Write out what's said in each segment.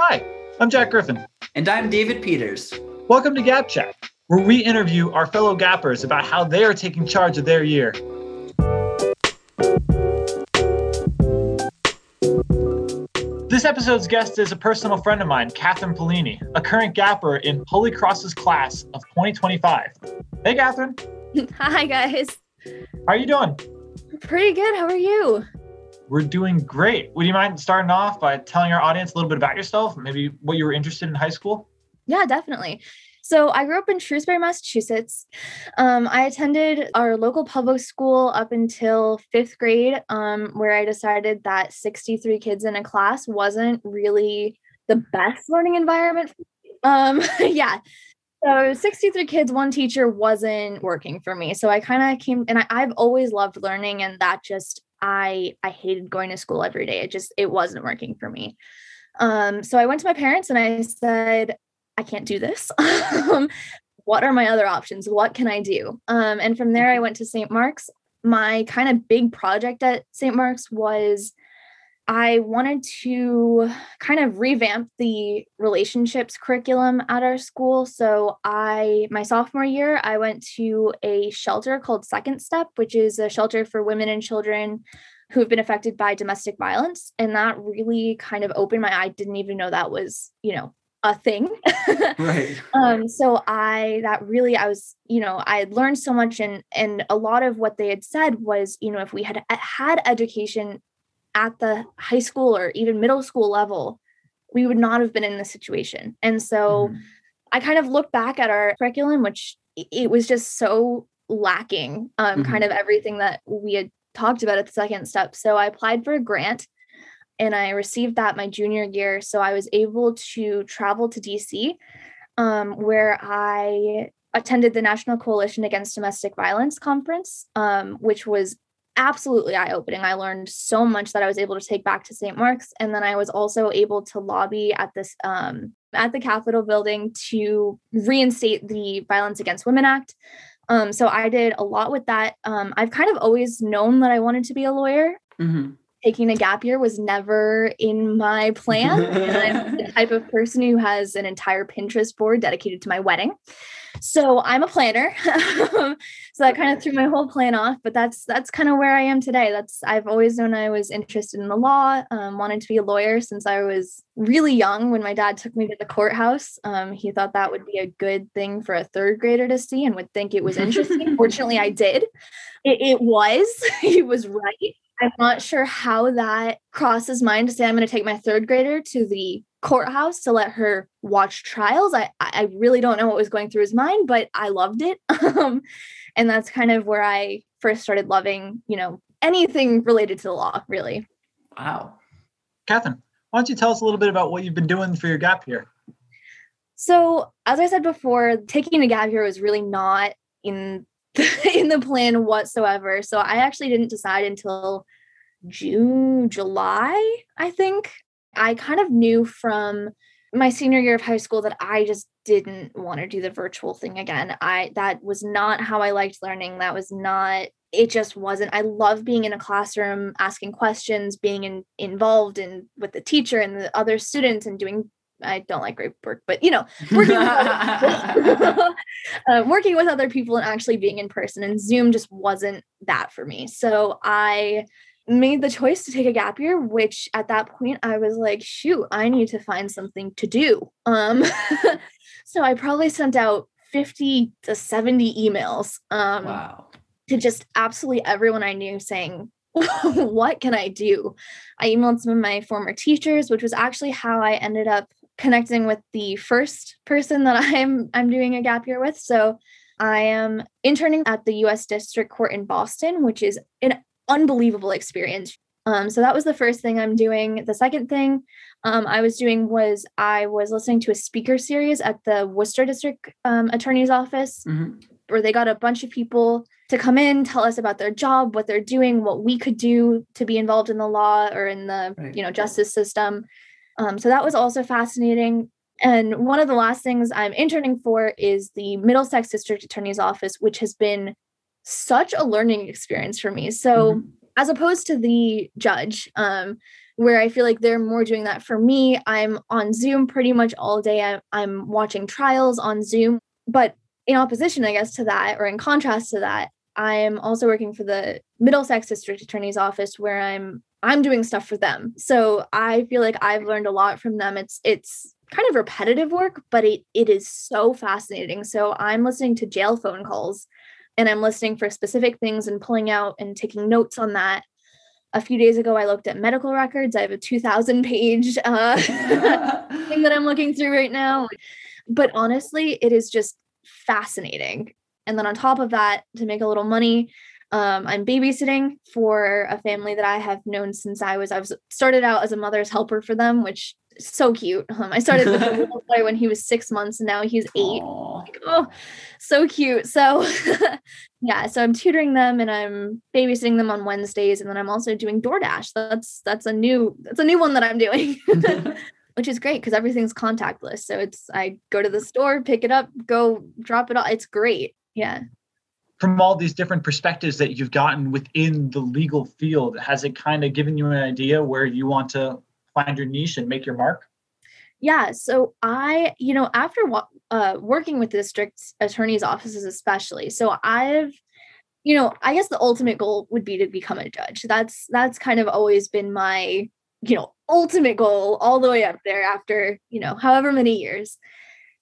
Hi, I'm Jack Griffin. And I'm David Peters. Welcome to Gap Chat, where we interview our fellow Gappers about how they are taking charge of their year. This episode's guest is a personal friend of mine, Catherine Polini, a current Gapper in Holy Cross's class of 2025. Hey, Catherine. Hi, guys. How are you doing? Pretty good. How are you? We're doing great. Would you mind starting off by telling our audience a little bit about yourself, maybe what you were interested in high school? Yeah, definitely. So I grew up in Shrewsbury, Massachusetts. Um, I attended our local public school up until fifth grade, um, where I decided that 63 kids in a class wasn't really the best learning environment. Um, yeah. So 63 kids, one teacher wasn't working for me. So I kind of came and I, I've always loved learning and that just I I hated going to school every day. It just it wasn't working for me. Um, so I went to my parents and I said, I can't do this. Um, what are my other options? What can I do? Um, and from there, I went to St. Mark's. My kind of big project at St. Mark's was I wanted to kind of revamp the relationships curriculum at our school. So I my sophomore year I went to a shelter called Second Step, which is a shelter for women and children who have been affected by domestic violence and that really kind of opened my eye. didn't even know that was, you know, a thing. right. Um so I that really I was, you know, I had learned so much and and a lot of what they had said was, you know, if we had had education at the high school or even middle school level, we would not have been in this situation. And so mm. I kind of look back at our curriculum, which it was just so lacking, um, mm-hmm. kind of everything that we had talked about at the second step. So I applied for a grant and I received that my junior year. So I was able to travel to DC, um, where I attended the National Coalition Against Domestic Violence conference, um, which was absolutely eye opening. I learned so much that I was able to take back to St. Mark's. And then I was also able to lobby at this, um, at the Capitol building to reinstate the Violence Against Women Act. Um, so I did a lot with that. Um, I've kind of always known that I wanted to be a lawyer. Mm-hmm. Taking a gap year was never in my plan. and I'm the type of person who has an entire Pinterest board dedicated to my wedding. So I'm a planner. so that kind of threw my whole plan off, but that's that's kind of where I am today. That's I've always known I was interested in the law, um, wanted to be a lawyer since I was really young when my dad took me to the courthouse. Um, he thought that would be a good thing for a third grader to see and would think it was interesting. Fortunately, I did. It, it was. he was right. I'm not sure how that crosses mind to say I'm going to take my third grader to the courthouse to let her watch trials. I I really don't know what was going through his mind, but I loved it. um, and that's kind of where I first started loving, you know, anything related to the law, really. Wow. Catherine, why don't you tell us a little bit about what you've been doing for your gap year? So, as I said before, taking a gap year was really not in in the plan whatsoever. So, I actually didn't decide until June, July, I think. I kind of knew from my senior year of high school that I just didn't want to do the virtual thing again. I that was not how I liked learning. That was not it just wasn't. I love being in a classroom, asking questions, being in, involved in with the teacher and the other students and doing I don't like group work, but you know, working with, other uh, working with other people and actually being in person and Zoom just wasn't that for me. So I made the choice to take a gap year which at that point i was like shoot i need to find something to do um so i probably sent out 50 to 70 emails um wow. to just absolutely everyone i knew saying what can i do i emailed some of my former teachers which was actually how i ended up connecting with the first person that i'm i'm doing a gap year with so I am interning at the US District Court in Boston, which is an unbelievable experience. Um, so that was the first thing I'm doing. The second thing um, I was doing was I was listening to a speaker series at the Worcester District um, Attorney's Office, mm-hmm. where they got a bunch of people to come in, tell us about their job, what they're doing, what we could do to be involved in the law or in the right. you know justice system. Um, so that was also fascinating. And one of the last things I'm interning for is the Middlesex District Attorney's Office, which has been such a learning experience for me. So, mm-hmm. as opposed to the judge, um, where I feel like they're more doing that for me. I'm on Zoom pretty much all day. I, I'm watching trials on Zoom. But in opposition, I guess, to that, or in contrast to that, I am also working for the Middlesex District Attorney's Office where I'm I'm doing stuff for them. So I feel like I've learned a lot from them. It's it's kind of repetitive work, but it it is so fascinating. So I'm listening to jail phone calls and I'm listening for specific things and pulling out and taking notes on that. A few days ago, I looked at medical records. I have a 2,000 page uh, thing that I'm looking through right now. But honestly, it is just fascinating. And then on top of that, to make a little money, um, I'm babysitting for a family that I have known since I was I was started out as a mother's helper for them, which is so cute. Um, I started with a little boy when he was six months, and now he's eight. Like, oh, so cute. So yeah, so I'm tutoring them and I'm babysitting them on Wednesdays, and then I'm also doing DoorDash. That's that's a new that's a new one that I'm doing. which is great because everything's contactless. So it's I go to the store, pick it up, go drop it off. It's great. Yeah from all these different perspectives that you've gotten within the legal field, has it kind of given you an idea where you want to find your niche and make your mark? Yeah. So I, you know, after uh, working with district attorneys' offices, especially, so I've, you know, I guess the ultimate goal would be to become a judge. That's that's kind of always been my, you know, ultimate goal all the way up there after, you know, however many years.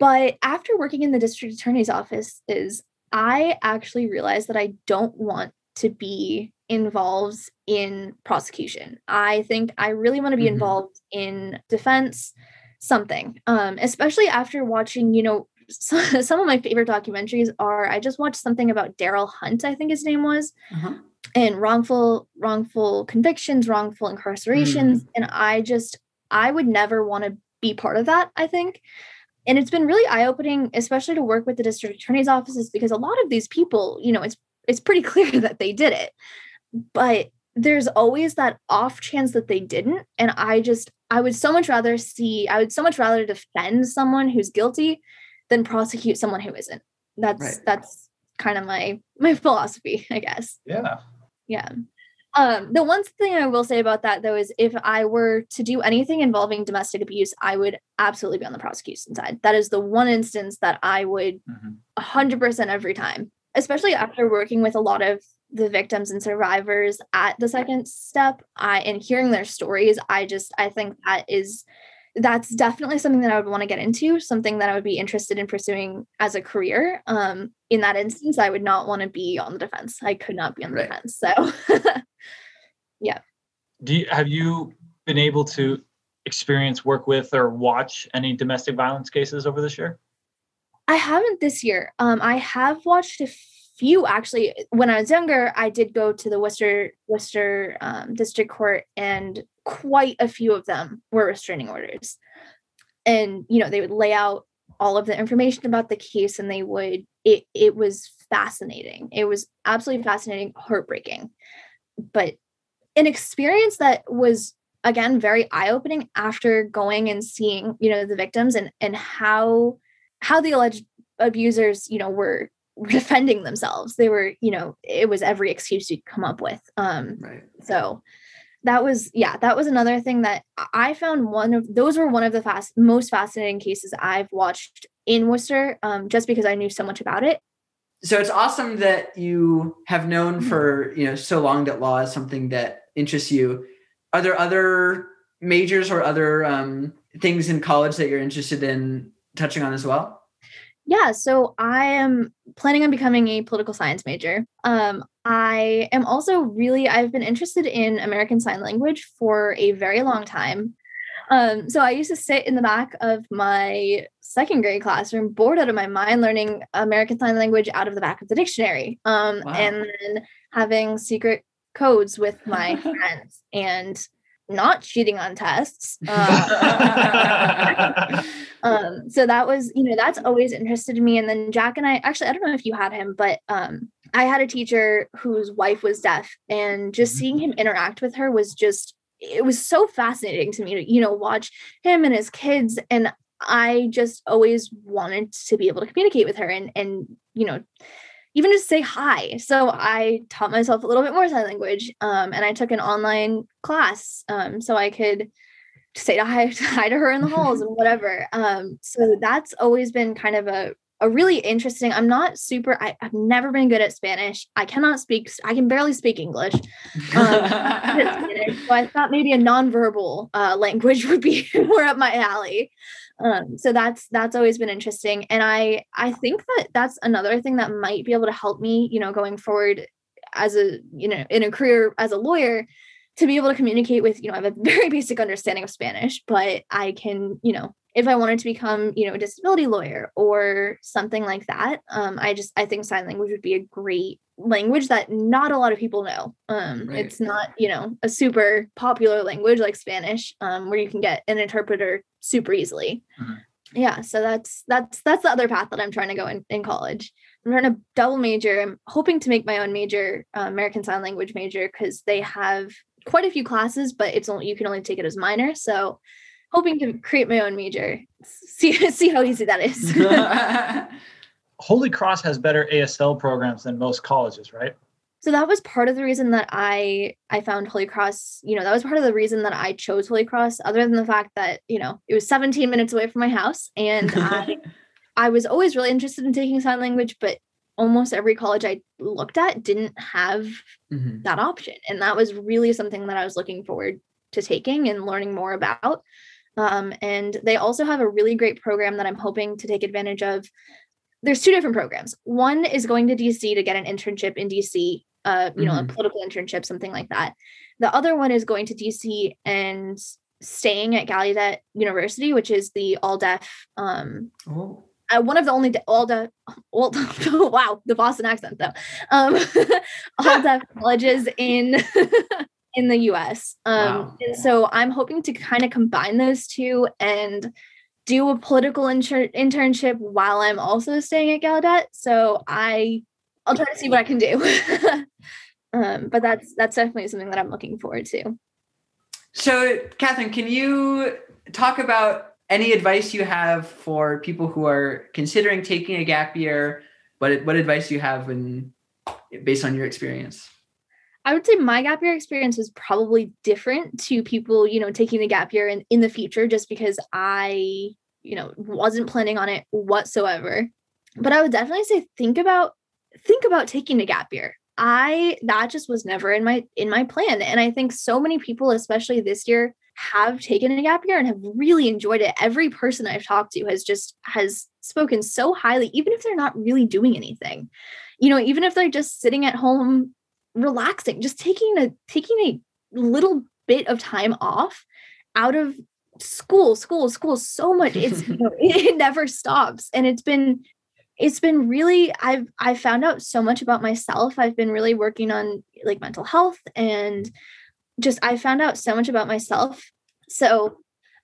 But after working in the district attorney's office is I actually realized that I don't want to be involved in prosecution. I think I really want to be mm-hmm. involved in defense, something. Um, especially after watching, you know, some, some of my favorite documentaries are I just watched something about Darryl Hunt, I think his name was. Uh-huh. And wrongful wrongful convictions, wrongful incarcerations, mm. and I just I would never want to be part of that, I think and it's been really eye-opening especially to work with the district attorney's offices because a lot of these people you know it's it's pretty clear that they did it. But there's always that off chance that they didn't. And i just i would so much rather see i would so much rather defend someone who's guilty than prosecute someone who isn't. That's right. that's kind of my my philosophy i guess. Yeah. Yeah um, the one thing I will say about that though is if I were to do anything involving domestic abuse, I would absolutely be on the prosecution side. That is the one instance that I would mm-hmm. 100% every time, especially after working with a lot of the victims and survivors at the second step I, and hearing their stories. I just, I think that is that's definitely something that I would want to get into, something that I would be interested in pursuing as a career. Um, in that instance, I would not want to be on the defense. I could not be on the right. defense. So, yeah. Do you, have you been able to experience, work with, or watch any domestic violence cases over this year? I haven't this year. Um, I have watched a few actually. When I was younger, I did go to the Worcester Worcester um, District Court and quite a few of them were restraining orders. And, you know, they would lay out all of the information about the case and they would, it, it was fascinating. It was absolutely fascinating, heartbreaking, but an experience that was again very eye-opening after going and seeing you know the victims and and how how the alleged abusers you know were defending themselves. They were you know it was every excuse you'd come up with. Um right. so that was yeah that was another thing that i found one of those were one of the fast most fascinating cases i've watched in worcester um, just because i knew so much about it. So it's awesome that you have known mm-hmm. for you know so long that law is something that interests you. Are there other majors or other um, things in college that you're interested in touching on as well yeah, so I am planning on becoming a political science major. Um, I am also really, I've been interested in American Sign Language for a very long time. Um, so I used to sit in the back of my second grade classroom, bored out of my mind, learning American Sign Language out of the back of the dictionary, um, wow. and then having secret codes with my friends and not cheating on tests. Uh, um, so that was, you know, that's always interested me. And then Jack and I actually, I don't know if you had him, but um, I had a teacher whose wife was deaf, and just seeing him interact with her was just, it was so fascinating to me to, you know, watch him and his kids. And I just always wanted to be able to communicate with her and, and, you know, even just say hi. So I taught myself a little bit more sign language, um, and I took an online class um, so I could say hi, hi to her in the halls and whatever. Um, so that's always been kind of a a really interesting. I'm not super. I, have never been good at Spanish. I cannot speak. I can barely speak English. Um, Spanish, so I thought maybe a nonverbal uh, language would be more up my alley. Um, so that's that's always been interesting, and I I think that that's another thing that might be able to help me, you know, going forward as a you know in a career as a lawyer to be able to communicate with you know i have a very basic understanding of spanish but i can you know if I wanted to become, you know, a disability lawyer or something like that, um, I just I think sign language would be a great language that not a lot of people know. Um, right. It's not, you know, a super popular language like Spanish, um, where you can get an interpreter super easily. Mm-hmm. Yeah, so that's that's that's the other path that I'm trying to go in, in college. I'm trying to double major. I'm hoping to make my own major, uh, American Sign Language major, because they have quite a few classes, but it's only you can only take it as minor. So hoping to create my own major. See see how easy that is. Holy Cross has better ASL programs than most colleges, right? So that was part of the reason that I I found Holy Cross, you know, that was part of the reason that I chose Holy Cross other than the fact that, you know, it was 17 minutes away from my house and I I was always really interested in taking sign language, but almost every college I looked at didn't have mm-hmm. that option. And that was really something that I was looking forward to taking and learning more about. Um, and they also have a really great program that I'm hoping to take advantage of. There's two different programs. One is going to DC to get an internship in DC, uh, you mm-hmm. know, a mm-hmm. political internship, something like that. The other one is going to DC and staying at Gallaudet University, which is the all deaf. Um, oh. Uh, one of the only de- all deaf, all, wow, the Boston accent though, um, all deaf colleges in in the US. Um, wow. And so I'm hoping to kind of combine those two and do a political inter- internship while I'm also staying at Gallaudet. So I I'll try to see what I can do. um, but that's that's definitely something that I'm looking forward to. So, Catherine, can you talk about any advice you have for people who are considering taking a gap year? What what advice you have when based on your experience? I would say my gap year experience was probably different to people, you know, taking the gap year in, in the future just because I, you know, wasn't planning on it whatsoever. But I would definitely say think about think about taking a gap year. I that just was never in my in my plan. And I think so many people, especially this year, have taken a gap year and have really enjoyed it. Every person I've talked to has just has spoken so highly, even if they're not really doing anything. You know, even if they're just sitting at home relaxing, just taking a taking a little bit of time off out of school, school, school so much. It's you know, it never stops. And it's been it's been really I've I've found out so much about myself. I've been really working on like mental health and just I found out so much about myself. So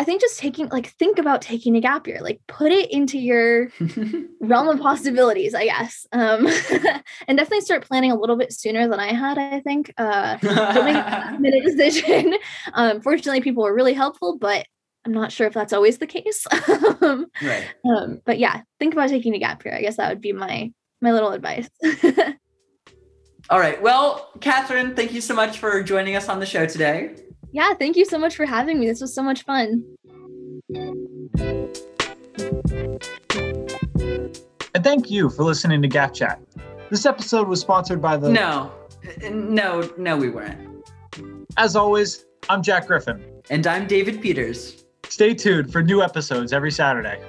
I think just taking like think about taking a gap year, like put it into your realm of possibilities, I guess. Um, and definitely start planning a little bit sooner than I had, I think. Uh don't make a minute decision. Um, fortunately, people were really helpful, but I'm not sure if that's always the case. um, right. Um, but yeah, think about taking a gap year. I guess that would be my my little advice. All right. Well, Catherine, thank you so much for joining us on the show today. Yeah, thank you so much for having me. This was so much fun. And thank you for listening to Gap Chat. This episode was sponsored by the. No, no, no, we weren't. As always, I'm Jack Griffin. And I'm David Peters. Stay tuned for new episodes every Saturday.